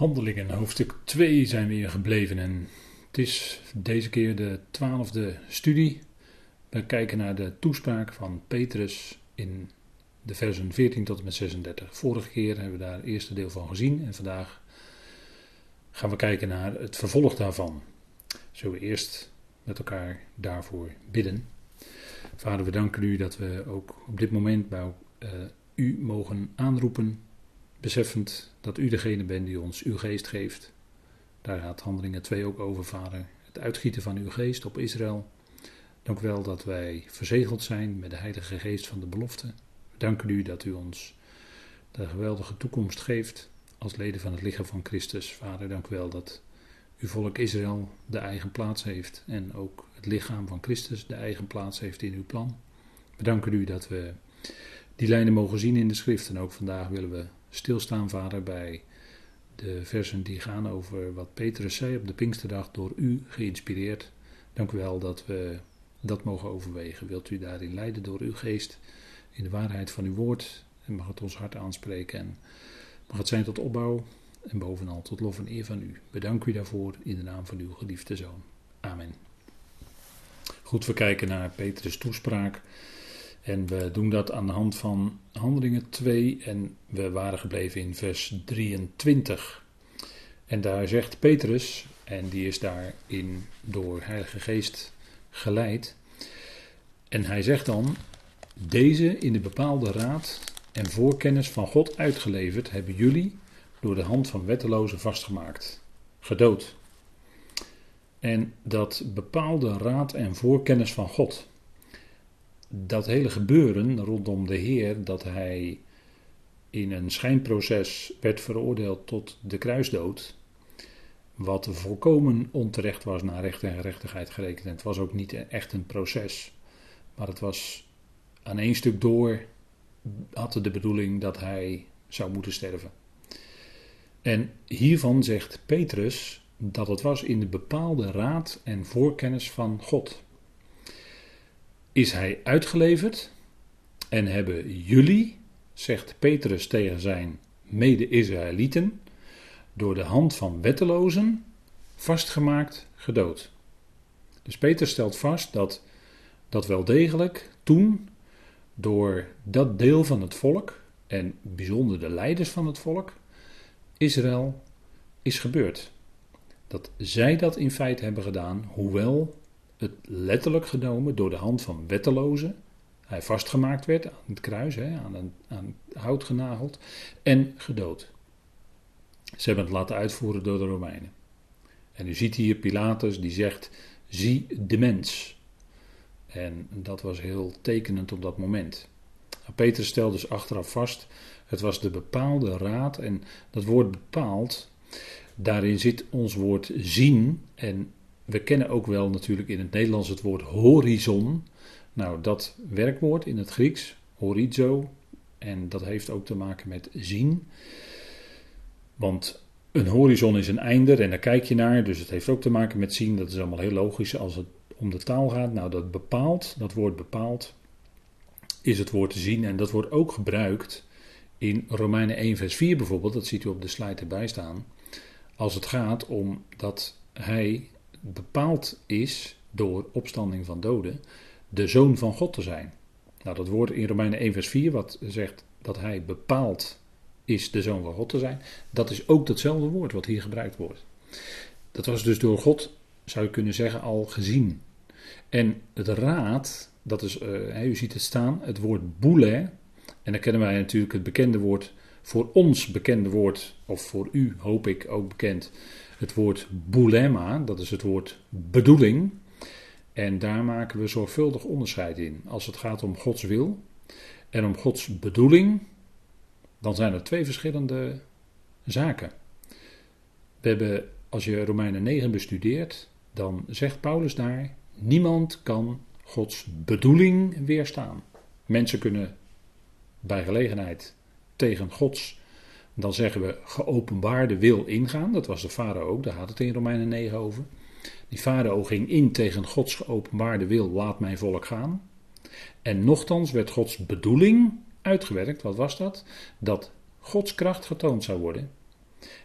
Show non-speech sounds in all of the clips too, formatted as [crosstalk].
Handelingen, hoofdstuk 2 zijn we hier gebleven en het is deze keer de twaalfde studie. We kijken naar de toespraak van Petrus in de versen 14 tot en met 36. Vorige keer hebben we daar het eerste deel van gezien en vandaag gaan we kijken naar het vervolg daarvan. Zullen we eerst met elkaar daarvoor bidden. Vader, we danken u dat we ook op dit moment bij uh, u mogen aanroepen beseffend dat u degene bent die ons uw geest geeft. Daar gaat Handelingen 2 ook over, Vader. Het uitgieten van uw geest op Israël. Dank wel dat wij verzegeld zijn met de Heilige Geest van de belofte. We danken u dat u ons de geweldige toekomst geeft als leden van het lichaam van Christus. Vader, dank u wel dat uw volk Israël de eigen plaats heeft en ook het lichaam van Christus de eigen plaats heeft in uw plan. We danken u dat we die lijnen mogen zien in de schrift en ook vandaag willen we stilstaan, vader, bij de versen die gaan over wat Petrus zei op de Pinksterdag, door u geïnspireerd. Dank u wel dat we dat mogen overwegen. Wilt u daarin leiden door uw geest, in de waarheid van uw woord, en mag het ons hart aanspreken en mag het zijn tot opbouw en bovenal tot lof en eer van u. Bedank u daarvoor in de naam van uw geliefde zoon. Amen. Goed, we kijken naar Petrus' toespraak. En we doen dat aan de hand van Handelingen 2 en we waren gebleven in vers 23. En daar zegt Petrus, en die is daarin door Heilige Geest geleid. En hij zegt dan: Deze in de bepaalde raad en voorkennis van God uitgeleverd hebben jullie door de hand van wettelozen vastgemaakt, gedood. En dat bepaalde raad en voorkennis van God dat hele gebeuren rondom de Heer, dat hij in een schijnproces werd veroordeeld tot de kruisdood, wat volkomen onterecht was naar recht en gerechtigheid gerekend. En het was ook niet echt een proces, maar het was aan één stuk door, had de bedoeling dat hij zou moeten sterven. En hiervan zegt Petrus dat het was in de bepaalde raad en voorkennis van God is hij uitgeleverd en hebben jullie, zegt Petrus tegen zijn mede-Israëlieten, door de hand van wettelozen vastgemaakt gedood. Dus Petrus stelt vast dat dat wel degelijk toen door dat deel van het volk en bijzonder de leiders van het volk Israël is gebeurd. Dat zij dat in feite hebben gedaan, hoewel het letterlijk genomen door de hand van wettelozen. Hij vastgemaakt werd aan het kruis, hè, aan, een, aan hout genageld en gedood. Ze hebben het laten uitvoeren door de Romeinen. En u ziet hier Pilatus die zegt: zie de mens. En dat was heel tekenend op dat moment. Nou, Peter stelde dus achteraf vast: het was de bepaalde raad. En dat woord bepaald, daarin zit ons woord zien. En we kennen ook wel natuurlijk in het Nederlands het woord horizon. Nou, dat werkwoord in het Grieks, horizo, en dat heeft ook te maken met zien. Want een horizon is een einder en daar kijk je naar, dus het heeft ook te maken met zien. Dat is allemaal heel logisch als het om de taal gaat. Nou, dat bepaalt, dat woord bepaalt, is het woord zien en dat wordt ook gebruikt in Romeinen 1 vers 4 bijvoorbeeld, dat ziet u op de slide erbij staan. Als het gaat om dat hij bepaald is door opstanding van doden de zoon van God te zijn. Nou, dat woord in Romeinen 1 vers 4 wat zegt dat hij bepaald is de zoon van God te zijn, dat is ook datzelfde woord wat hier gebruikt wordt. Dat was dus door God, zou je kunnen zeggen, al gezien. En het raad, dat is, uh, u ziet het staan, het woord boele, en dan kennen wij natuurlijk het bekende woord, voor ons bekende woord, of voor u hoop ik ook bekend, het woord boulema, dat is het woord bedoeling. En daar maken we zorgvuldig onderscheid in. Als het gaat om Gods wil en om Gods bedoeling, dan zijn er twee verschillende zaken. We hebben, als je Romeinen 9 bestudeert, dan zegt Paulus daar: niemand kan Gods bedoeling weerstaan. Mensen kunnen bij gelegenheid tegen Gods dan zeggen we geopenbaarde wil ingaan. Dat was de farao ook, daar gaat het in Romeinen 9 over. Die farao ging in tegen Gods geopenbaarde wil, laat mijn volk gaan. En nochtans werd Gods bedoeling uitgewerkt. Wat was dat? Dat Gods kracht getoond zou worden.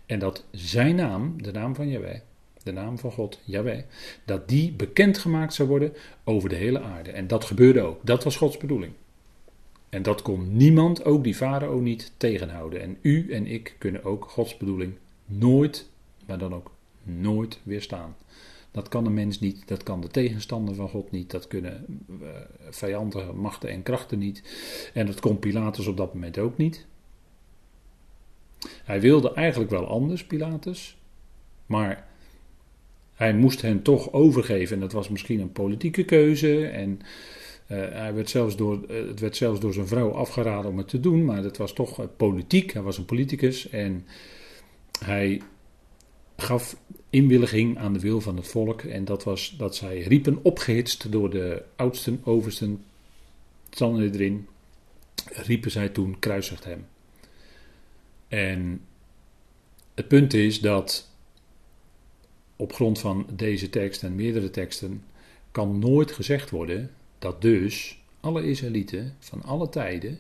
En dat zijn naam, de naam van Yahweh, de naam van God, Yahweh, dat die bekendgemaakt zou worden over de hele aarde. En dat gebeurde ook. Dat was Gods bedoeling. En dat kon niemand, ook die farao niet, tegenhouden. En u en ik kunnen ook Gods bedoeling nooit, maar dan ook nooit weerstaan. Dat kan een mens niet, dat kan de tegenstander van God niet, dat kunnen uh, machten en krachten niet. En dat kon Pilatus op dat moment ook niet. Hij wilde eigenlijk wel anders, Pilatus, maar hij moest hen toch overgeven. En dat was misschien een politieke keuze. En uh, hij werd zelfs door, uh, het werd zelfs door zijn vrouw afgeraden om het te doen, maar het was toch uh, politiek. Hij was een politicus en hij gaf inwilliging aan de wil van het volk. En dat was dat zij riepen, opgehitst door de oudsten, oversten, erin, riepen zij toen, kruisigt hem. En het punt is dat op grond van deze tekst en meerdere teksten kan nooit gezegd worden dat dus alle Israëlieten van alle tijden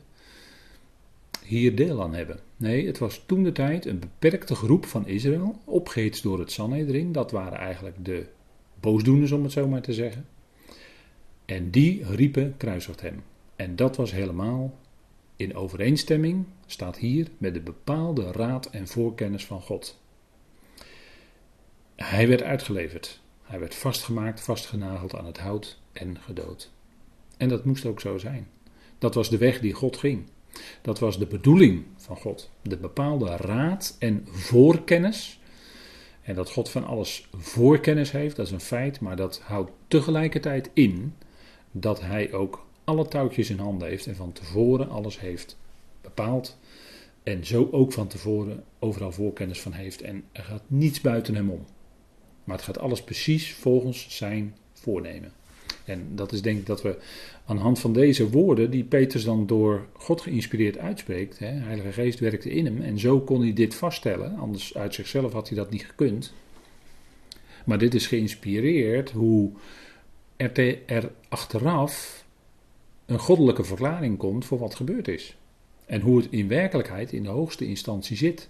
hier deel aan hebben. Nee, het was toen de tijd een beperkte groep van Israël, opgehitst door het Sanhedrin. Dat waren eigenlijk de boosdoeners, om het zo maar te zeggen. En die riepen kruisigt hem. En dat was helemaal in overeenstemming, staat hier, met de bepaalde raad en voorkennis van God. Hij werd uitgeleverd. Hij werd vastgemaakt, vastgenageld aan het hout en gedood. En dat moest ook zo zijn. Dat was de weg die God ging. Dat was de bedoeling van God. De bepaalde raad en voorkennis. En dat God van alles voorkennis heeft, dat is een feit, maar dat houdt tegelijkertijd in dat hij ook alle touwtjes in handen heeft en van tevoren alles heeft bepaald. En zo ook van tevoren overal voorkennis van heeft. En er gaat niets buiten hem om. Maar het gaat alles precies volgens zijn voornemen. En dat is denk ik dat we aan de hand van deze woorden, die Petrus dan door God geïnspireerd uitspreekt, hè, Heilige Geest werkte in hem en zo kon hij dit vaststellen, anders uit zichzelf had hij dat niet gekund. Maar dit is geïnspireerd hoe er, er achteraf een goddelijke verklaring komt voor wat gebeurd is. En hoe het in werkelijkheid in de hoogste instantie zit.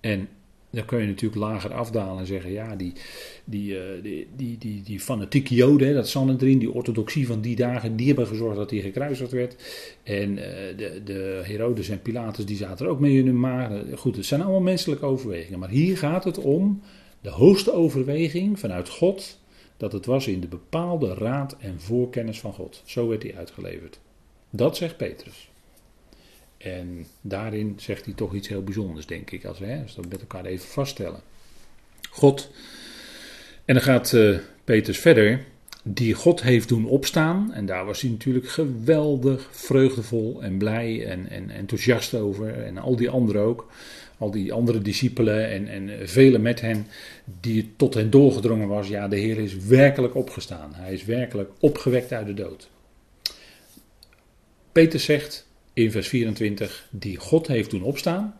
En dan kun je natuurlijk lager afdalen en zeggen, ja, die, die, uh, die, die, die, die fanatieke joden, dat Sanhedrin, die orthodoxie van die dagen, die hebben gezorgd dat hij gekruisigd werd. En uh, de, de Herodes en Pilatus, die zaten er ook mee in hun maag. Goed, het zijn allemaal menselijke overwegingen. Maar hier gaat het om de hoogste overweging vanuit God, dat het was in de bepaalde raad en voorkennis van God. Zo werd hij uitgeleverd. Dat zegt Petrus. En daarin zegt hij toch iets heel bijzonders, denk ik, als we, hè, als dat met elkaar even vaststellen. God, en dan gaat uh, Petrus verder, die God heeft doen opstaan. En daar was hij natuurlijk geweldig vreugdevol en blij en, en enthousiast over. En al die anderen ook. Al die andere discipelen en, en velen met hen, die tot hen doorgedrongen was. Ja, de Heer is werkelijk opgestaan. Hij is werkelijk opgewekt uit de dood. Petrus zegt, in vers 24, die God heeft doen opstaan,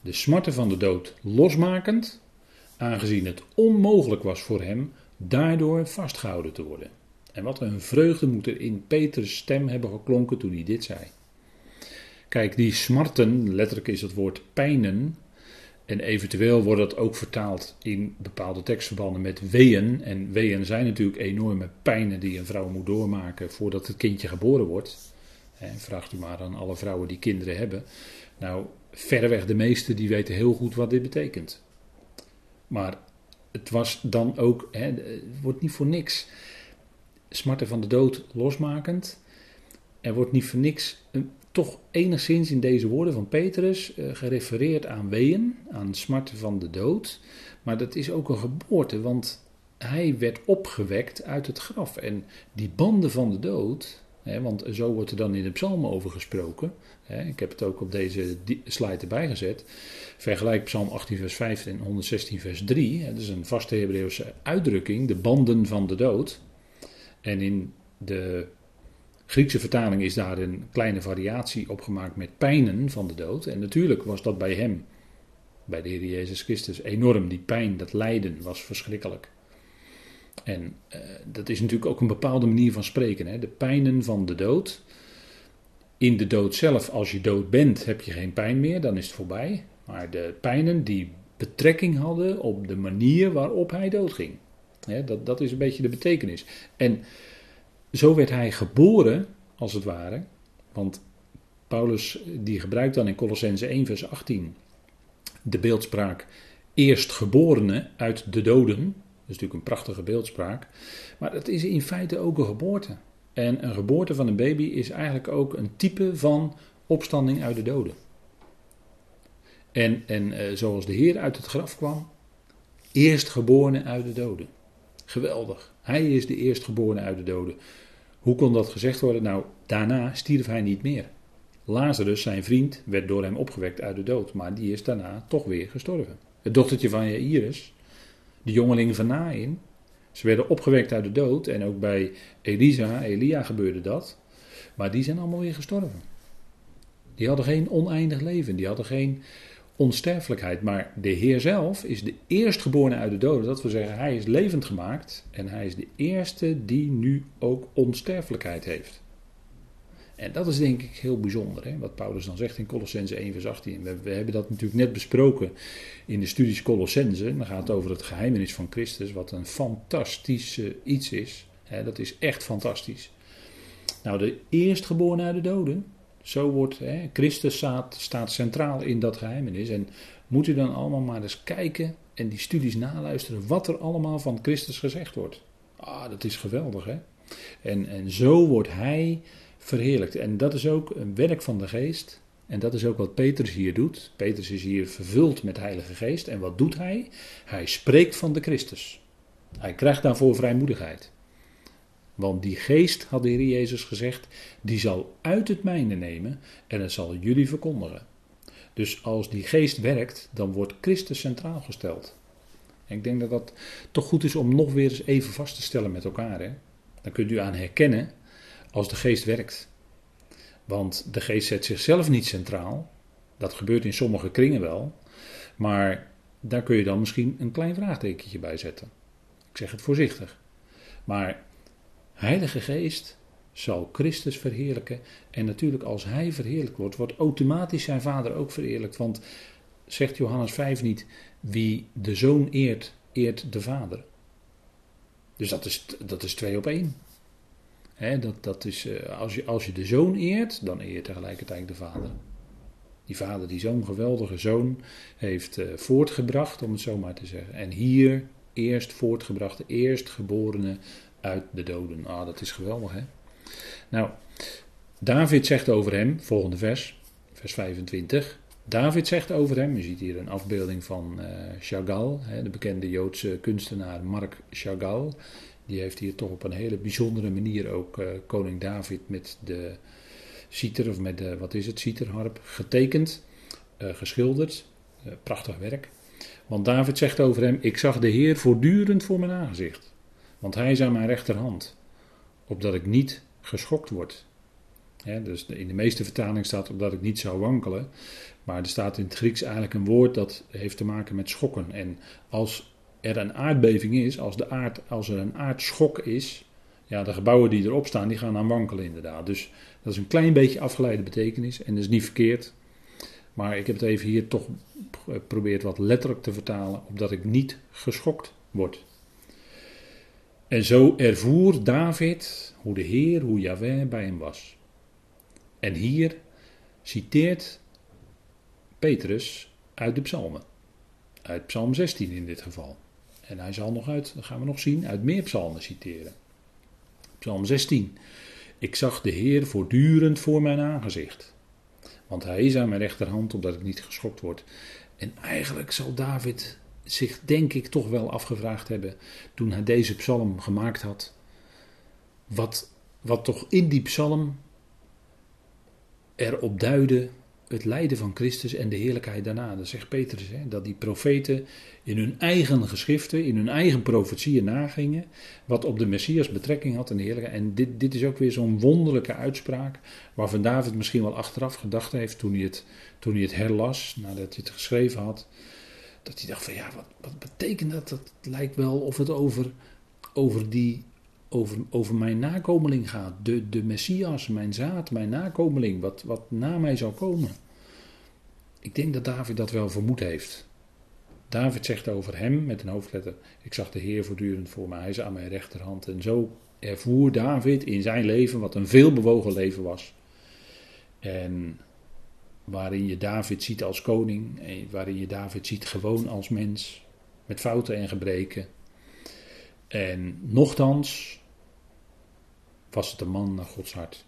de smarten van de dood losmakend, aangezien het onmogelijk was voor hem daardoor vastgehouden te worden. En wat een vreugde moet er in Petrus' stem hebben geklonken toen hij dit zei. Kijk, die smarten, letterlijk is het woord pijnen, en eventueel wordt dat ook vertaald in bepaalde tekstverbanden met weeën. En weeën zijn natuurlijk enorme pijnen die een vrouw moet doormaken voordat het kindje geboren wordt. En vraagt u maar aan alle vrouwen die kinderen hebben. Nou, verreweg de meeste die weten heel goed wat dit betekent. Maar het was dan ook, hè, wordt niet voor niks. Smarten van de dood losmakend. Er wordt niet voor niks, toch enigszins in deze woorden van Petrus, eh, gerefereerd aan weeën, aan smarten van de dood. Maar dat is ook een geboorte, want hij werd opgewekt uit het graf. En die banden van de dood, want zo wordt er dan in de psalmen over gesproken. ik heb het ook op deze slide erbij gezet. Vergelijk psalm 18 vers 5 en 116 vers 3. dat is een vaste Hebreeuwse uitdrukking, de banden van de dood. En in de Griekse vertaling is daar een kleine variatie op gemaakt met pijnen van de dood. En natuurlijk was dat bij hem, bij de Heer Jezus Christus, enorm. Die pijn, dat lijden was verschrikkelijk. En uh, dat is natuurlijk ook een bepaalde manier van spreken. Hè? De pijnen van de dood. in de dood zelf, als je dood bent, heb je geen pijn meer, dan is het voorbij. Maar de pijnen die betrekking hadden op de manier waarop hij doodging. Hè, dat, dat is een beetje de betekenis. En zo werd hij geboren, als het ware. Want Paulus die gebruikt dan in Colossense 1 vers 18 de beeldspraak eerstgeborene uit de doden. Dat is natuurlijk een prachtige beeldspraak. Maar het is in feite ook een geboorte. En een geboorte van een baby is eigenlijk ook een type van opstanding uit de doden. En, en uh, zoals de Heer uit het graf kwam, eerstgeborene uit de doden. Geweldig. Hij is de eerstgeborene uit de doden. Hoe kon dat gezegd worden? Nou, daarna stierf hij niet meer. Lazarus, zijn vriend, werd door hem opgewekt uit de dood, maar die is daarna toch weer gestorven. Het dochtertje van Jairus, de jongeling van Nain, ze werden opgewekt uit de dood en ook bij Elisa, Elia gebeurde dat, maar die zijn allemaal weer gestorven. Die hadden geen oneindig leven, die hadden geen onsterfelijkheid, maar de Heer zelf is de eerstgeborene uit de doden. Dat wil zeggen, hij is levend gemaakt en hij is de eerste die nu ook onsterfelijkheid heeft. En dat is denk ik heel bijzonder, hè, wat Paulus dan zegt in Colossense 1 vers 18. We, we, hebben dat natuurlijk net besproken in de studies Colossense. Dan gaat het over het geheimenis van Christus, wat een fantastisch iets is. Hè, dat is echt fantastisch. Nou, de eerstgeborene uit de doden, zo wordt hè, Christus staat, staat centraal in dat geheimenis. En moet u dan allemaal maar eens kijken en die studies naluisteren wat er allemaal van Christus gezegd wordt. Ah, dat is geweldig, hè? En, en zo wordt hij verheerlijkt. En dat is ook een werk van de geest. En dat is ook wat Petrus hier doet. Petrus is hier vervuld met Heilige Geest. En wat doet hij? Hij spreekt van de Christus. Hij krijgt daarvoor vrijmoedigheid. Want die geest, had de Heer Jezus gezegd, die zal uit het mijne nemen en het zal jullie verkondigen. Dus als die geest werkt, dan wordt Christus centraal gesteld. En ik denk dat dat toch goed is om nog weer eens even vast te stellen met elkaar. Hè? Dan kunt u aan herkennen als de geest werkt. Want de geest zet zichzelf niet centraal. Dat gebeurt in sommige kringen wel. Maar daar kun je dan misschien een klein vraagtekentje bij zetten. Ik zeg het voorzichtig. Maar Heilige Geest zal Christus verheerlijken. En natuurlijk als hij verheerlijkt wordt, wordt automatisch zijn vader ook verheerlijkt. Want zegt Johannes 5 niet, wie de zoon eert, eert de vader. Dus dat is, dat is twee op één dat, dat is, eh, als, je, als je de zoon eert, dan eer je tegelijkertijd de vader. Die vader die zo'n geweldige zoon heeft uh, voortgebracht, om het zo maar te zeggen. En hier eerst voortgebracht, de eerstgeborene uit de doden. Ah, dat is geweldig, hè? Nou, David zegt over hem, volgende vers, vers 25. David zegt over hem, je ziet hier een afbeelding van uh, Chagall, hè, de bekende Joodse kunstenaar Marc Chagall. Die heeft hier toch op een hele bijzondere manier ook uh, koning David met de citer, of met de, wat is het, citerharp, getekend, uh, geschilderd. Uh, prachtig werk. Want David zegt over hem, ik zag de Heer voortdurend voor mijn aangezicht. Want hij is aan mijn rechterhand, opdat ik niet geschokt word. dus in de meeste vertalingen staat opdat ik niet zou wankelen. Maar er staat in het Grieks eigenlijk een woord dat heeft te maken met schokken. En als er een aardbeving is, als, de aard, als er een aardschok is, ja, de gebouwen die erop staan, die gaan aan wankelen inderdaad. Dus dat is een klein beetje afgeleide betekenis en dat is niet verkeerd. Maar ik heb het even hier toch geprobeerd wat letterlijk te vertalen, opdat ik niet geschokt word. En zo ervoer David hoe de Heer, hoe Yahweh bij hem was. En hier citeert Petrus uit de psalmen. Uit psalm 16 in dit geval. En hij zal nog uit, dat gaan we nog zien, uit meer psalmen citeren. Psalm 16. Ik zag de Heer voortdurend voor mijn aangezicht. Want hij is aan mijn rechterhand, opdat ik niet geschokt word. En eigenlijk zal David zich, denk ik, toch wel afgevraagd hebben. toen hij deze psalm gemaakt had. Wat, wat toch in die psalm erop duidde het lijden van Christus en de heerlijkheid daarna. Dat zegt Petrus, hè, dat die profeten in hun eigen geschriften, in hun eigen profetieën nagingen, wat op de Messias betrekking had en de heerlijkheid. En dit, dit is ook weer zo'n wonderlijke uitspraak, waarvan David misschien wel achteraf gedacht heeft toen hij het, toen hij het herlas, nadat hij het geschreven had. Dat hij dacht van ja, wat, wat betekent dat? Dat lijkt wel of het over, over die over, over mijn nakomeling gaat. De, de Messias, mijn zaad, mijn nakomeling, wat, wat na mij zal komen. Ik denk dat David dat wel vermoed heeft. David zegt over hem met een hoofdletter: Ik zag de Heer voortdurend voor mij, hij is aan mijn rechterhand. En zo ervoer David in zijn leven, wat een veelbewogen leven was. En waarin je David ziet als koning, waarin je David ziet gewoon als mens, met fouten en gebreken. En nochtans was het een man naar Gods hart.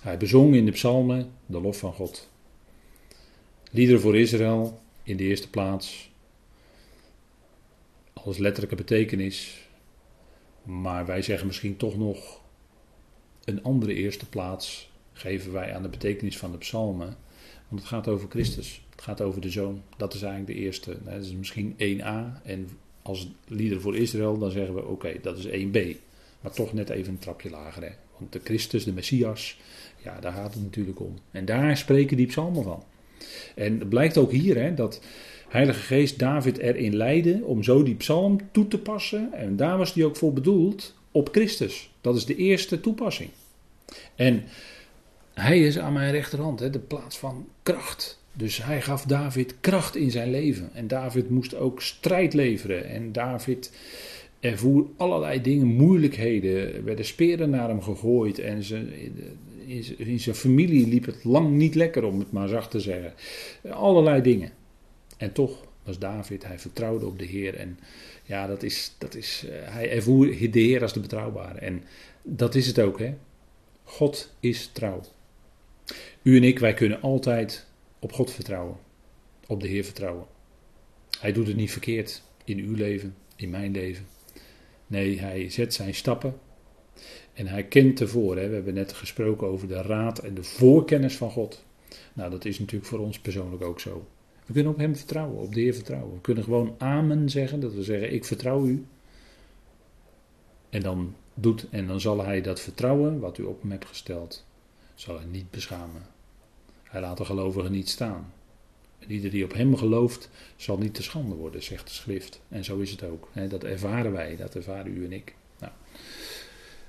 Hij bezong in de psalmen de lof van God. Liederen voor Israël in de eerste plaats. Als letterlijke betekenis. Maar wij zeggen misschien toch nog een andere eerste plaats geven wij aan de betekenis van de psalmen. Want het gaat over Christus. Het gaat over de zoon. Dat is eigenlijk de eerste. Dat is misschien 1a. En als lieder voor Israël, dan zeggen we oké, dat is 1b. Maar toch net even een trapje lager. Hè? Want de Christus, de Messias, ja, daar gaat het natuurlijk om. En daar spreken die psalmen van. En het blijkt ook hier hè, dat Heilige Geest David erin leidde om zo die psalm toe te passen. En daar was die ook voor bedoeld op Christus. Dat is de eerste toepassing. En hij is aan mijn rechterhand, hè, de plaats van kracht. Dus hij gaf David kracht in zijn leven. En David moest ook strijd leveren. En David ervoer allerlei dingen, moeilijkheden. Er werden speren naar hem gegooid. En in zijn familie liep het lang niet lekker, om het maar zacht te zeggen. Allerlei dingen. En toch was David, hij vertrouwde op de Heer. En ja, dat is, dat is, eh, hij ervoer de Heer als de betrouwbare. En dat is het ook, hè. God is trouw. U en ik, wij kunnen altijd op God vertrouwen. Op de Heer vertrouwen. Hij doet het niet verkeerd in uw leven, in mijn leven. Nee, hij zet zijn stappen. En hij kent tevoren. We hebben net gesproken over de raad en de voorkennis van God. Nou, dat is natuurlijk voor ons persoonlijk ook zo. We kunnen op Hem vertrouwen, op de Heer vertrouwen. We kunnen gewoon Amen zeggen, dat we zeggen: Ik vertrouw U. En dan doet en dan zal Hij dat vertrouwen wat U op Hem hebt gesteld, zal Hij niet beschamen. Hij laat de gelovigen niet staan. En ieder die op Hem gelooft, zal niet te schande worden, zegt de schrift. En zo is het ook. Dat ervaren wij, dat ervaren u en ik. Nou,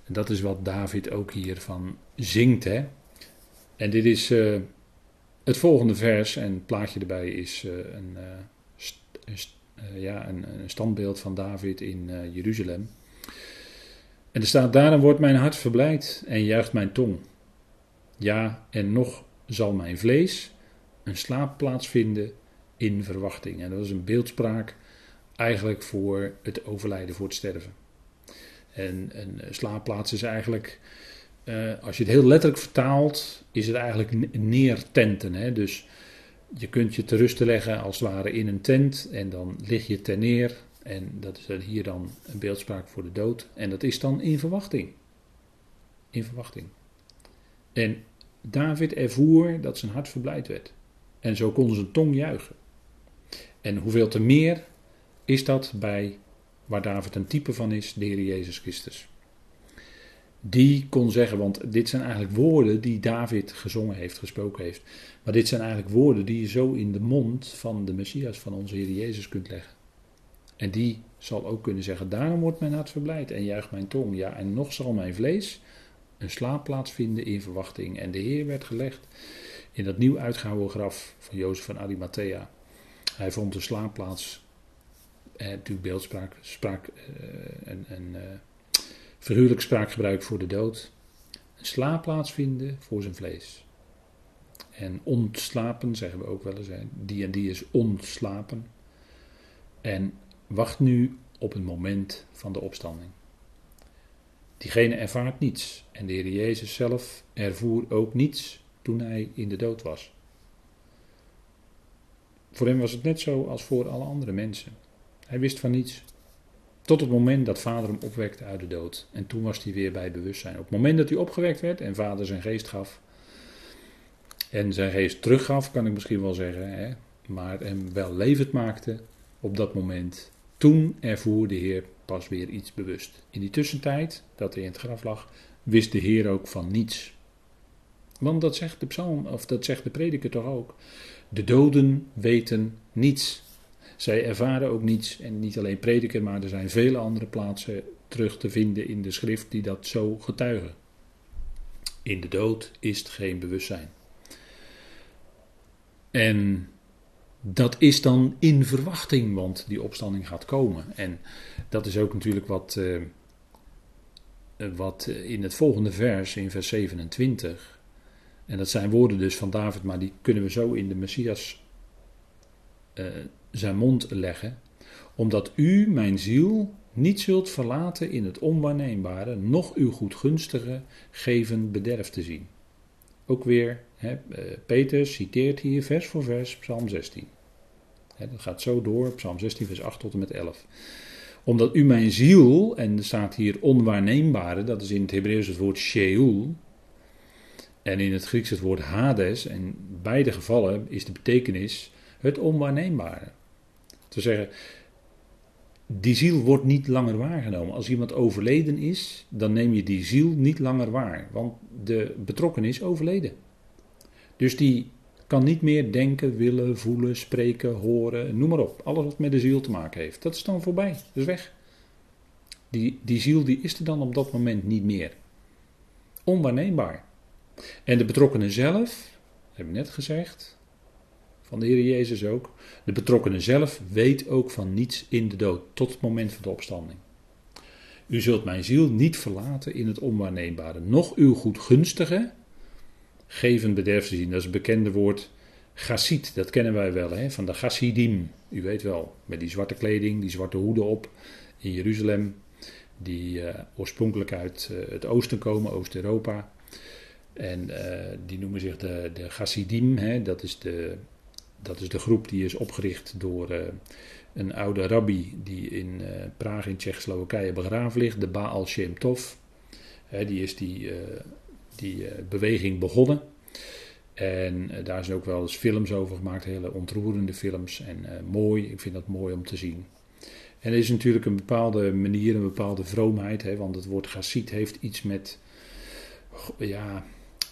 en dat is wat David ook hiervan zingt. Hè? En dit is uh, het volgende vers, en het plaatje erbij is uh, een, st ja, een, een, standbeeld van David in Jeruzalem. En er staat: Daarom wordt mijn hart verblijd en juicht mijn tong. Ja, en nog zal mijn vlees een slaapplaats vinden in verwachting. En dat is een beeldspraak eigenlijk voor het overlijden, voor het sterven. En een slaapplaats is eigenlijk, uh, als je het heel letterlijk vertaalt, is het eigenlijk neertenten. Hè? Dus je kunt je te rusten leggen als het ware in een tent en dan lig je ten neer. En dat is hier dan een beeldspraak voor de dood. En dat is dan in verwachting. In verwachting. En David ervoer dat zijn hart verblijd werd. En zo kon zijn tong juichen. En hoeveel te meer is dat bij waar David een type van is, de Heer Jezus Christus. Die kon zeggen, want dit zijn eigenlijk woorden die David gezongen heeft, gesproken heeft. Maar dit zijn eigenlijk woorden die je zo in de mond van de Messias, van onze Heer Jezus kunt leggen. En die zal ook kunnen zeggen, daarom wordt mijn hart verblijd en juicht mijn tong. Ja, en nog zal mijn vlees een slaapplaats vinden in verwachting. En de Heer werd gelegd in dat nieuw uitgehouden graf van Jozef van Arimathea. Hij vond een slaapplaats eh, natuurlijk beeldspraak, spraak, eh, en, en eh, spraakgebruik voor de dood. Een slaapplaats vinden voor zijn vlees. En ontslapen, zeggen we ook wel eens. Die en die is ontslapen. En wacht nu op het moment van de opstanding. Diegene ervaart niets. En de Heer Jezus zelf ervoer ook niets toen hij in de dood was. Voor hem was het net zo als voor alle andere mensen. Hij wist van niets. Tot het moment dat vader hem opwekte uit de dood. En toen was hij weer bij bewustzijn. Op het moment dat hij opgewekt werd en vader zijn geest gaf. En zijn geest teruggaf, kan ik misschien wel zeggen. Hè, maar hem wel levend maakte op dat moment. Toen ervoer de Heer pas weer iets bewust. In die tussentijd, dat hij in het graf lag, wist de Heer ook van niets. Want dat zegt de psalm, of dat zegt de prediker toch ook. De doden weten niets. Zij ervaren ook niets. En niet alleen prediker, maar er zijn vele andere plaatsen terug te vinden in de schrift die dat zo getuigen. In de dood is het geen bewustzijn. En dat is dan in verwachting, want die opstanding gaat komen. En dat is ook natuurlijk wat, uh, wat in het volgende vers, in vers 27. En dat zijn woorden dus van David, maar die kunnen we zo in de Messias zijn mond leggen. Omdat u, mijn ziel, niet zult verlaten in het onwaarneembare, noch uw goedgunstige geven bederf te zien. Ook weer, hè, Peter citeert hier vers voor vers Psalm 16 dat gaat zo door, Psalm 16, vers 8 tot en met 11. Omdat u mijn ziel, en er staat hier onwaarneembare, dat is in het Hebreeuws het woord Sheol. En in het Grieks het woord Hades. En in beide gevallen is de betekenis het onwaarneembare. Te zeggen, die ziel wordt niet langer waargenomen. Als iemand overleden is, dan neem je die ziel niet langer waar. Want de betrokken is overleden. Dus die kan niet meer denken, willen, voelen, spreken, horen, noem maar op. Alles wat met de ziel te maken heeft. Dat is dan voorbij. Dat is weg. Die, die ziel die is er dan op dat moment niet meer. Onwaarneembaar. En de betrokkenen zelf, heb ik net gezegd, van de Heer Jezus ook. De betrokkenen zelf weet ook van niets in de dood, tot het moment van de opstanding. U zult mijn ziel niet verlaten in het onwaarneembare, noch uw goedgunstige, geven bederf te zien. Dat is het bekende woord Gassid, dat kennen wij wel, hè, van de Gassidim. U weet wel, met die zwarte kleding, die zwarte hoeden op in Jeruzalem, die uh, oorspronkelijk uit uh, het oosten komen, Oost-Europa. En uh, die noemen zich de, de hè, dat, is de, dat is de groep die is opgericht door een oude rabbi die in Praag in Tsjechoslowakije begraven ligt, de Baal Shem Tov. die is die die eh, beweging begonnen. En eh, daar zijn ook wel eens films over gemaakt, hele ontroerende films. En eh, mooi, ik vind dat mooi om te zien. En er is natuurlijk een bepaalde manier, een bepaalde vroomheid, hè, want het woord Gassit heeft iets met, ja,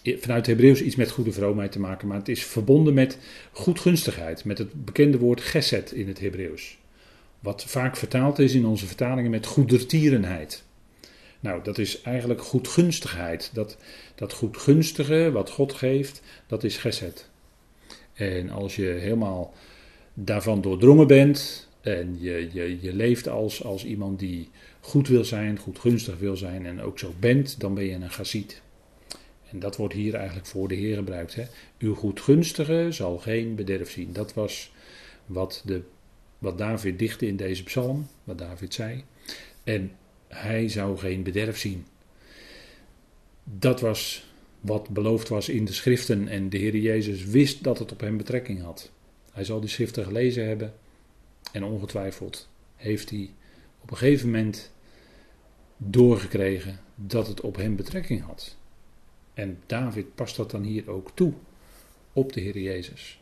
vanuit het Hebreeuws iets met goede vroomheid te maken, maar het is verbonden met goedgunstigheid, met het bekende woord geset in het Hebreeuws. Wat vaak vertaald is in onze vertalingen met goedertierenheid. Nou, dat is eigenlijk goedgunstigheid. Dat, dat goedgunstige wat God geeft, dat is geset. En als je helemaal daarvan doordrongen bent en je, je, je leeft als, als iemand die goed wil zijn, goedgunstig wil zijn en ook zo bent, dan ben je een gaziet. En dat wordt hier eigenlijk voor de Heer gebruikt. Hè? Uw goedgunstige zal geen bederf zien. Dat was wat, de, wat David dichtte in deze psalm, wat David zei. En hij zou geen bederf zien. Dat was wat beloofd was in de schriften en de Heer Jezus wist dat het op hem betrekking had. Hij zal die schriften gelezen hebben en ongetwijfeld heeft hij op een gegeven moment doorgekregen dat het op hem betrekking had. En David past dat dan hier ook toe op de Heer Jezus.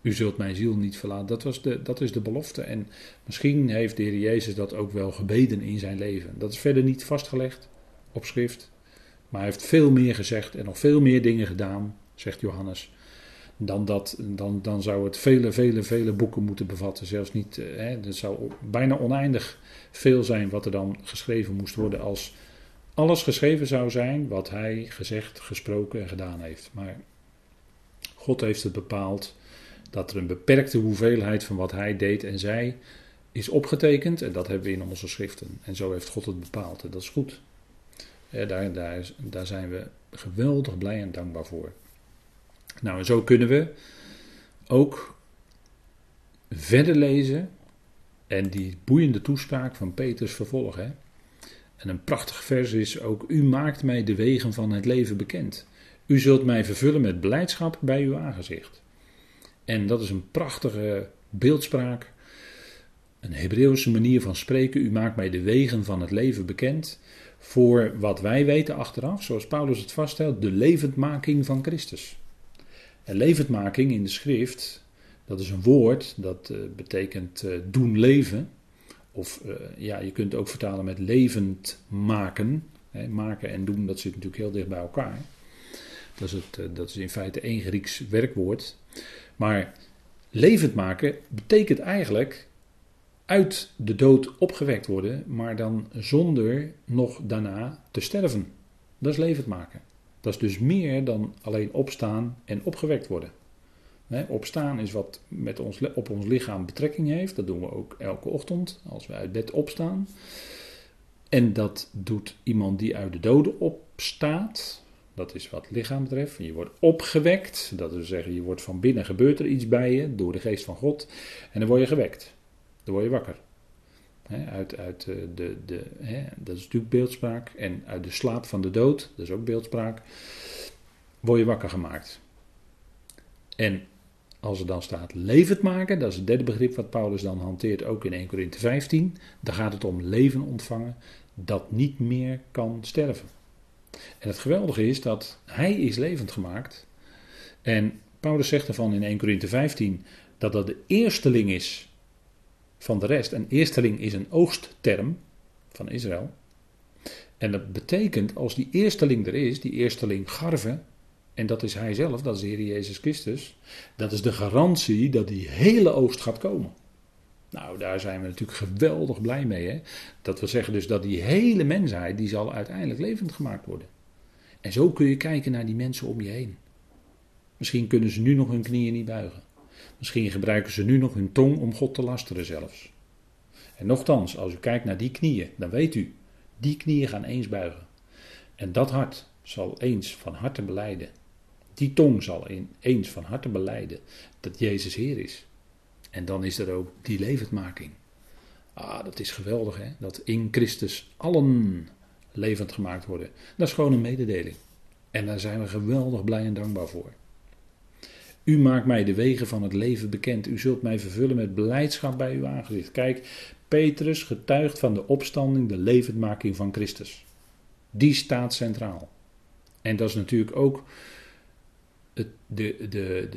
U zult mijn ziel niet verlaten. Dat, was de, dat is de belofte. En misschien heeft de Heer Jezus dat ook wel gebeden in zijn leven. Dat is verder niet vastgelegd op schrift. Maar hij heeft veel meer gezegd en nog veel meer dingen gedaan, zegt Johannes. Dan, dat, dan, dan zou het vele, vele, vele boeken moeten bevatten. Zelfs niet, eh, hè, het zou bijna oneindig veel zijn wat er dan geschreven moest worden als alles geschreven zou zijn wat hij gezegd, gesproken en gedaan heeft. Maar God heeft het bepaald dat er een beperkte hoeveelheid van wat hij deed en zei is opgetekend. En dat hebben we in onze schriften. En zo heeft God het bepaald. En dat is goed. daar, daar, zijn we geweldig blij en dankbaar voor. Nou, en zo kunnen we ook verder lezen en die boeiende toespraak van Peters vervolgen. En een prachtig vers is ook: U maakt mij de wegen van het leven bekend. U zult mij vervullen met blijdschap bij uw aangezicht. En dat is een prachtige beeldspraak. Een Hebreeuwse manier van spreken. U maakt mij de wegen van het leven bekend. Voor wat wij weten achteraf, zoals Paulus het vaststelt, de levendmaking van Christus. En levendmaking in de schrift, dat is een woord dat uh, betekent uh, doen leven. Of uh, ja, je kunt ook vertalen met levend maken. Hè, maken en doen, dat zit natuurlijk heel dicht bij elkaar. Dat is, het, dat is in feite één Grieks werkwoord. Maar levend maken betekent eigenlijk uit de dood opgewekt worden, maar dan zonder nog daarna te sterven. Dat is levend maken. Dat is dus meer dan alleen opstaan en opgewekt worden. Opstaan is wat met ons, op ons lichaam betrekking heeft. Dat doen we ook elke ochtend als we uit bed opstaan. En dat doet iemand die uit de doden opstaat. Dat is wat lichaam betreft. Je wordt opgewekt. Dat wil zeggen, je wordt van binnen gebeurt er iets bij je door de geest van God. En dan word je gewekt. Dan word je wakker. uit, uit de, de, de dat is natuurlijk beeldspraak. En uit de slaap van de dood, dat is ook beeldspraak. Word je wakker gemaakt. En als er dan staat levend maken, dat is het derde begrip wat Paulus dan hanteert, ook in 1 Corinthië 15. Dan gaat het om leven ontvangen dat niet meer kan sterven. En het geweldige is dat hij is levend gemaakt. En Paulus zegt ervan in 1 Corinthië 15 dat dat de eersteling is van de rest. Een eersteling is een oogstterm van Israël. En dat betekent als die eersteling er is, die eersteling garve, en dat is hij zelf, dat is de Heer Jezus Christus, dat is de garantie dat die hele oogst gaat komen. Nou, daar zijn we natuurlijk geweldig blij mee. Hè? Dat wil zeggen dus dat die hele mensheid, die zal uiteindelijk levend gemaakt worden. En zo kun je kijken naar die mensen om je heen. Misschien kunnen ze nu nog hun knieën niet buigen. Misschien gebruiken ze nu nog hun tong om God te lasteren zelfs. En nochtans, als u kijkt naar die knieën, dan weet u, die knieën gaan eens buigen. En dat hart zal eens van harte beleiden. Die tong zal eens van harte beleiden dat Jezus Heer is. En dan is er ook die levendmaking. Ah, dat is geweldig hè, dat in Christus allen levend gemaakt worden. Dat is gewoon een mededeling. En daar zijn we geweldig blij en dankbaar voor. U maakt mij de wegen van het leven bekend. U zult mij vervullen met blijdschap bij uw aangezicht. Kijk, Petrus getuigt van de opstanding, de levendmaking van Christus. Die staat centraal. En dat is natuurlijk ook de, de, de,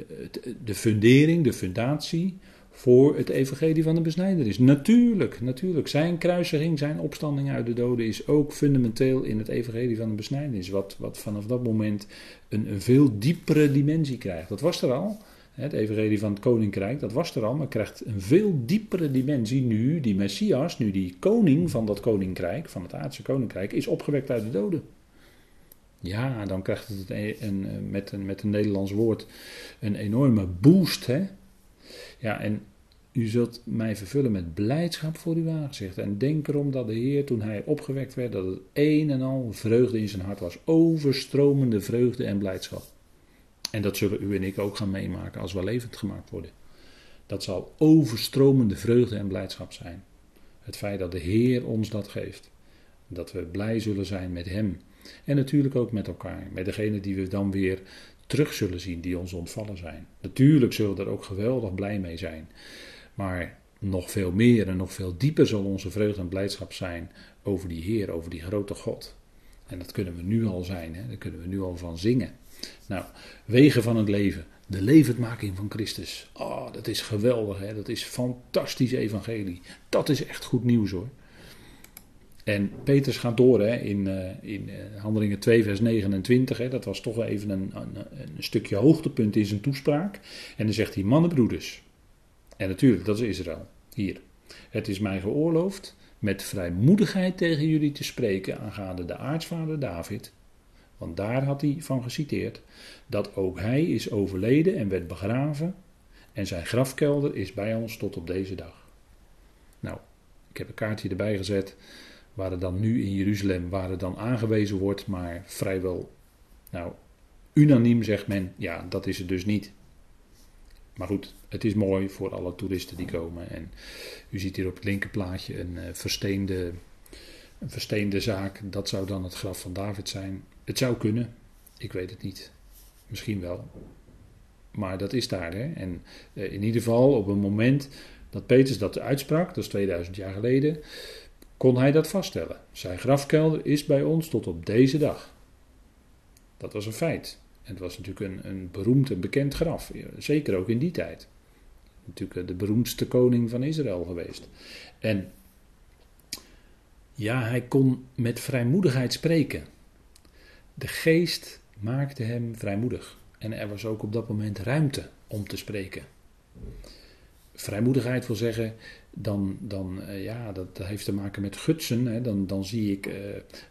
de fundering, de fundatie voor het evangelie van de besnijder is. Natuurlijk, natuurlijk. Zijn kruisiging, zijn opstanding uit de doden is ook fundamenteel in het evangelie van de besnijdenis. Wat, wat vanaf dat moment een, een veel diepere dimensie krijgt. Dat was er al. Het evangelie van het koninkrijk, dat was er al, maar krijgt een veel diepere dimensie nu die Messias, nu die koning van dat koninkrijk, van het aardse koninkrijk, is opgewekt uit de doden. Ja, dan krijgt het een, met, een, met een Nederlands woord een enorme boost. Hè? Ja, en u zult mij vervullen met blijdschap voor uw aangezicht. En denk erom dat de Heer, toen hij opgewekt werd, dat het een en al vreugde in zijn hart was. Overstromende vreugde en blijdschap. En dat zullen u en ik ook gaan meemaken als we levend gemaakt worden. Dat zal overstromende vreugde en blijdschap zijn. Het feit dat de Heer ons dat geeft. Dat we blij zullen zijn met Hem. En natuurlijk ook met elkaar. Met degene die we dan weer terug zullen zien die ons ontvallen zijn. Natuurlijk zullen we er ook geweldig blij mee zijn. Maar nog veel meer en nog veel dieper zal onze vreugde en blijdschap zijn over die Heer, over die grote God. En dat kunnen we nu al zijn, hè? daar kunnen we nu al van zingen. Nou, wegen van het leven, de levendmaking van Christus. Oh, dat is geweldig, hè? dat is fantastisch evangelie. Dat is echt goed nieuws hoor. En Petrus gaat door hè, in, uh, in uh, Handelingen 2, vers 29. Hè, dat was toch even een, een, een, stukje hoogtepunt in zijn toespraak. En dan zegt hij: Mannenbroeders. En natuurlijk, dat is Israël. Hier. Het is mij geoorloofd met vrijmoedigheid tegen jullie te spreken aangaande de aartsvader David. Want daar had hij van geciteerd dat ook hij is overleden en werd begraven. En zijn grafkelder is bij ons tot op deze dag. Nou, ik heb een kaartje erbij gezet waar er dan nu in Jeruzalem, waar er dan aangewezen wordt, maar vrijwel, nou, unaniem zegt men, ja, dat is het dus niet. Maar goed, het is mooi voor alle toeristen die komen. En u ziet hier op het linkerplaatje een uh, versteende, een versteende zaak. Dat zou dan het graf van David zijn. Het zou kunnen, ik weet het niet. Misschien wel. Maar dat is daar. Hè? En uh, in ieder geval op een moment dat Petrus dat uitsprak, dat is 2000 jaar geleden, kon hij dat vaststellen. Zijn grafkelder is bij ons tot op deze dag. Dat was een feit. En het was natuurlijk een, een beroemd en bekend graf, zeker ook in die tijd. Natuurlijk eh, de beroemdste koning van Israël geweest. En ja, hij kon met vrijmoedigheid spreken. De geest maakte hem vrijmoedig. En er was ook op dat moment ruimte om te spreken. vrijmoedigheid wil zeggen, dan, dan uh, ja, dat, heeft te maken met gutsen. Hè. Dan, dan zie ik uh,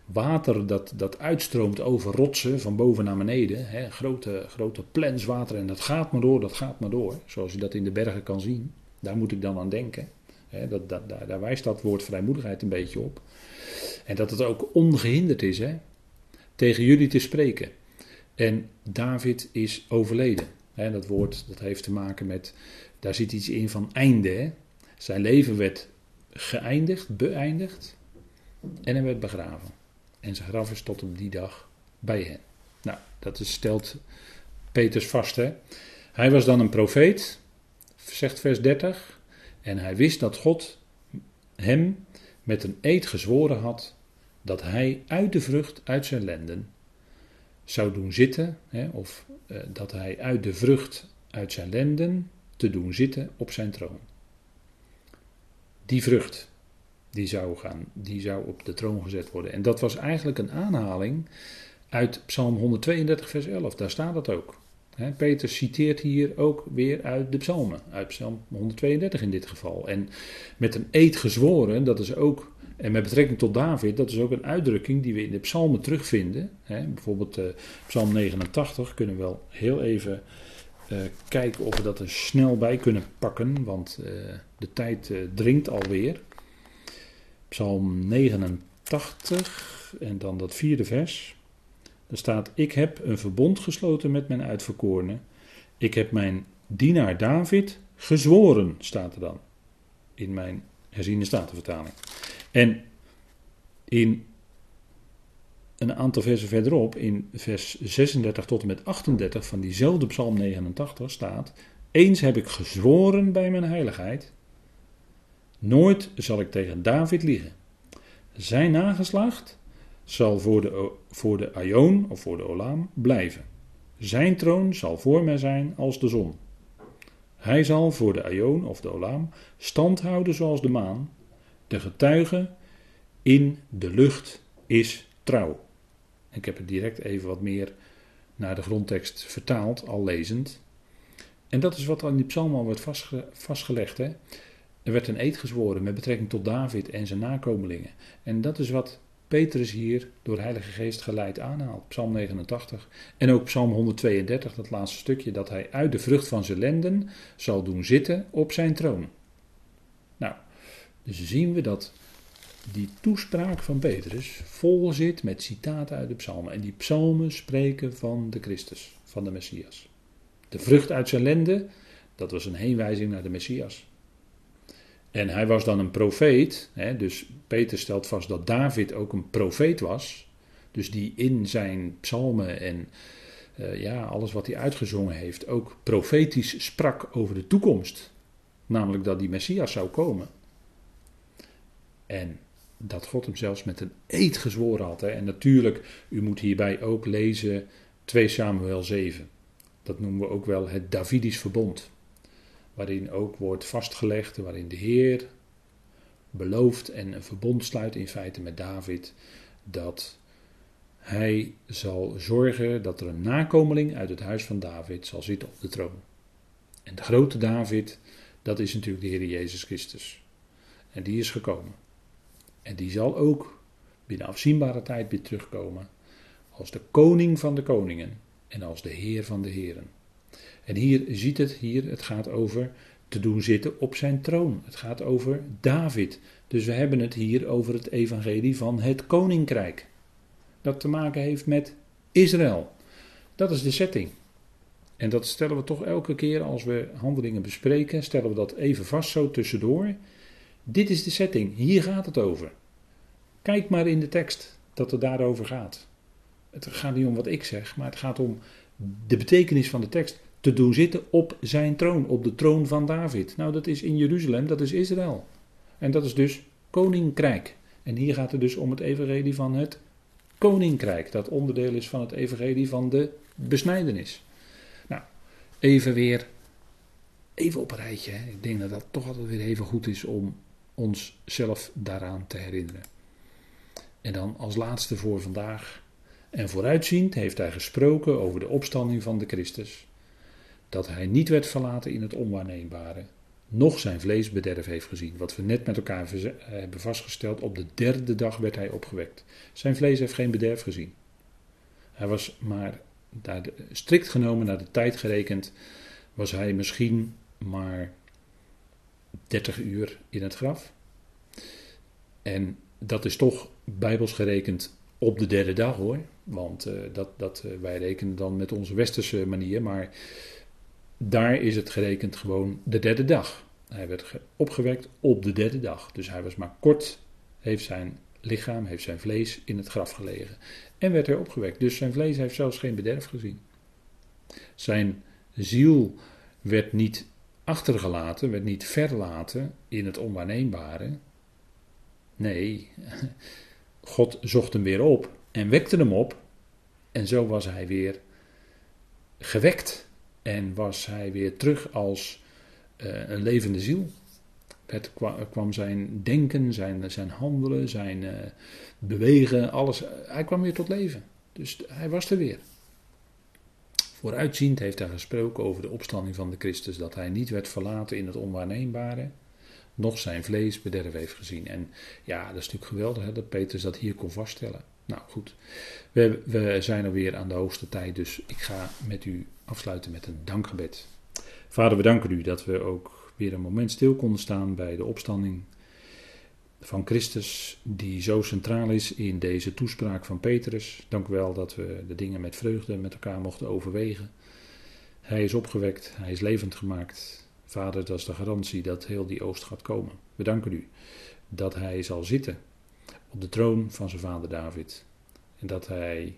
water dat, dat uitstroomt over rotsen van boven naar beneden. Hè. Grote, grote plens water en dat gaat maar door, dat gaat maar door. Zoals je dat in de bergen kan zien. Daar moet ik dan aan denken. Hè. Dat, dat, daar, wijst dat woord vrijmoedigheid een beetje op. En dat het ook ongehinderd is hè, tegen jullie te spreken. En David is overleden. Dat woord dat heeft te maken met, daar zit iets in van einde. Hè. Zijn leven werd geëindigd, beëindigd en hij werd begraven. En zijn graf is tot op die dag bij hen. Nou, dat stelt Peters vast. Hè. Hij was dan een profeet, zegt vers 30. En hij wist dat God hem met een eed gezworen had dat hij uit de vrucht uit zijn lenden zou doen zitten, hè, of eh, dat hij uit de vrucht uit zijn lenden te doen zitten op zijn troon. Die vrucht, die zou, gaan, die zou op de troon gezet worden. En dat was eigenlijk een aanhaling uit Psalm 132, vers 11. Daar staat het ook. Peter citeert hier ook weer uit de psalmen, uit Psalm 132 in dit geval. En met een eed gezworen, dat is ook en met betrekking tot David, dat is ook een uitdrukking die we in de psalmen terugvinden. Bijvoorbeeld uh, psalm 89 kunnen we wel heel even uh, kijken of we dat er snel bij kunnen pakken, want uh, de tijd dringt alweer. Psalm 89 en dan dat vierde vers. Daar staat, ik heb een verbond gesloten met mijn uitverkorene. Ik heb mijn dienaar David gezworen, staat er dan. In mijn herziende statenvertaling. En in een aantal versen verderop, in vers 36 tot en met 38 van diezelfde Psalm 89 staat: Eens heb ik gezworen bij mijn heiligheid, nooit zal ik tegen David liegen. Zijn nageslacht zal voor de, voor de Aion of voor de Olam blijven. Zijn troon zal voor mij zijn als de zon. Hij zal voor de Aion of de Olam stand houden zoals de maan de getuige in de lucht is trouw. Ik heb het direct even wat meer naar de grondtekst vertaald, al lezend. En dat is wat in die psalm al wordt vastgelegd. Hè? Er werd een eed gezworen met betrekking tot David en zijn nakomelingen. En dat is wat Petrus hier door de Heilige Geest geleid aanhaalt. Psalm 89 en ook Psalm 132, dat laatste stukje, dat hij uit de vrucht van zijn lenden zal doen zitten op zijn troon. Dus zien we dat die toespraak van Petrus vol zit met citaten uit de psalmen. En die psalmen spreken van de Christus, van de Messias. De vrucht uit zijn lende, dat was een heenwijzing naar de Messias. En hij was dan een profeet, hè, dus Peter stelt vast dat David ook een profeet was. Dus die in zijn psalmen en uh, ja, alles wat hij uitgezongen heeft ook profetisch sprak over de toekomst. Namelijk dat die Messias zou komen. En dat God hem zelfs met een eed gezworen had. Hè. En natuurlijk, u moet hierbij ook lezen 2 Samuel 7. Dat noemen we ook wel het Davidisch verbond. Waarin ook wordt vastgelegd, waarin de Heer belooft en een verbond sluit in feite met David. Dat hij zal zorgen dat er een nakomeling uit het huis van David zal zitten op de troon. En de grote David, dat is natuurlijk de Heer Jezus Christus. En die is gekomen. En die zal ook binnen afzienbare tijd weer terugkomen als de koning van de koningen en als de heer van de heren. En hier ziet het, hier, het gaat over te doen zitten op zijn troon. Het gaat over David. Dus we hebben het hier over het evangelie van het koninkrijk. Dat te maken heeft met Israël. Dat is de setting. En dat stellen we toch elke keer als we handelingen bespreken, stellen we dat even vast zo tussendoor. Dit is de setting, hier gaat het over. Kijk maar in de tekst dat het daarover gaat. Het gaat niet om wat ik zeg, maar het gaat om de betekenis van de tekst. Te doen zitten op zijn troon, op de troon van David. Nou, dat is in Jeruzalem, dat is Israël. En dat is dus koninkrijk. En hier gaat het dus om het evangelie van het koninkrijk. Dat onderdeel is van het evangelie van de besnijdenis. Nou, even weer, even op een rijtje. Hè. Ik denk dat dat toch altijd weer even goed is om ons zelf daaraan te herinneren. En dan als laatste voor vandaag. En vooruitziend heeft hij gesproken over de opstanding van de Christus. Dat hij niet werd verlaten in het onwaarneembare. nog zijn vleesbederf heeft gezien. Wat we net met elkaar hebben vastgesteld, op de derde dag werd hij opgewekt. Zijn vlees heeft geen bederf gezien. Hij was maar, strikt genomen naar de tijd gerekend, was hij misschien maar 30 uur in het graf. En dat is toch bijbels gerekend op de derde dag hoor. Want uh, dat, dat, uh, wij rekenen dan met onze westerse manier. Maar daar is het gerekend gewoon de derde dag. Hij werd opgewekt op de derde dag. Dus hij was maar kort, heeft zijn lichaam, heeft zijn vlees in het graf gelegen. En werd hij opgewekt. Dus zijn vlees heeft zelfs geen bederf gezien. Zijn ziel werd niet achtergelaten, werd niet verlaten in het onwaarneembare. Nee, [laughs] God zocht hem weer op en wekte hem op. En zo was hij weer gewekt. En was hij weer terug als uh, een levende ziel. Het kwam zijn denken, zijn, zijn handelen, zijn uh, bewegen, alles. Hij kwam weer tot leven. Dus hij was er weer. Vooruitziend heeft hij gesproken over de opstanding van de Christus, dat hij niet werd verlaten in het onwaarneembare, nog zijn vlees bederf heeft gezien. En ja, dat is natuurlijk geweldig hè, dat Petrus dat hier kon vaststellen. Nou goed, we, we zijn alweer aan de hoogste tijd, dus ik ga met u afsluiten met een dankgebed. Vader, we danken u dat we ook weer een moment stil konden staan bij de opstanding van Christus, die zo centraal is in deze toespraak van Petrus. Dank u wel dat we de dingen met vreugde met elkaar mochten overwegen. Hij is opgewekt, hij is levend gemaakt. Vader, dat is de garantie dat heel die oost gaat komen. We danken u dat hij zal zitten op de troon van zijn vader David. En dat hij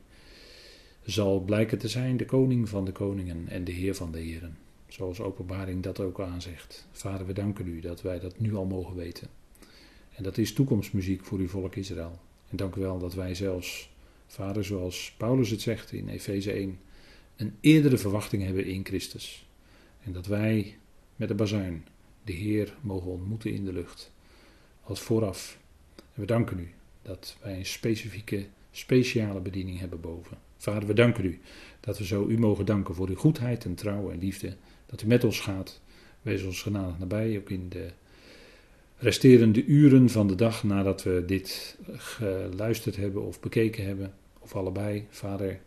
zal blijken te zijn de koning van de koningen en de heer van de heren. Zoals openbaring dat ook aanzegt. Vader, we danken u dat wij dat nu al mogen weten. En dat is toekomstmuziek voor uw volk Israël. En dank u wel dat wij zelfs, vader, zoals Paulus het zegt in Efeze 1, een eerdere verwachting hebben in Christus. En dat wij met de bazuin de Heer mogen ontmoeten in de lucht. Als vooraf. En we danken u dat wij een specifieke, speciale bediening hebben boven. Vader, we danken u dat we zo u mogen danken voor uw goedheid en trouw en liefde. Dat u met ons gaat. Wees ons genadig nabij, ook in de resterende uren van de dag nadat we dit geluisterd hebben of bekeken hebben, of allebei. Vader,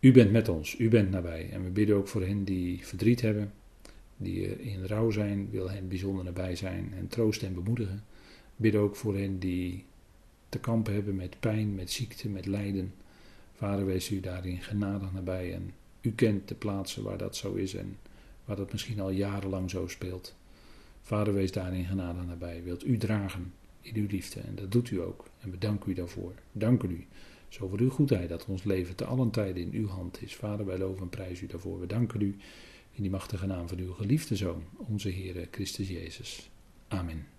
u bent met ons, u bent nabij. En we bidden ook voor hen die verdriet hebben, die in rouw zijn, wil hen bijzonder nabij zijn en troosten en bemoedigen. Bidden ook voor hen die te kampen hebben met pijn, met ziekte, met lijden. Vader, wees u daarin genadig nabij en u kent de plaatsen waar dat zo is en waar dat misschien al jarenlang zo speelt. Vader, wees daarin genade nabij. Wilt u dragen in uw liefde. En dat doet u ook. En we danken u daarvoor. Danken u. Zo voor uw goedheid dat ons leven te allen tijden in uw hand is. Vader, wij loven en prijzen u daarvoor. We danken u in die machtige naam van uw geliefde Zoon, onze Heer Christus Jezus. Amen.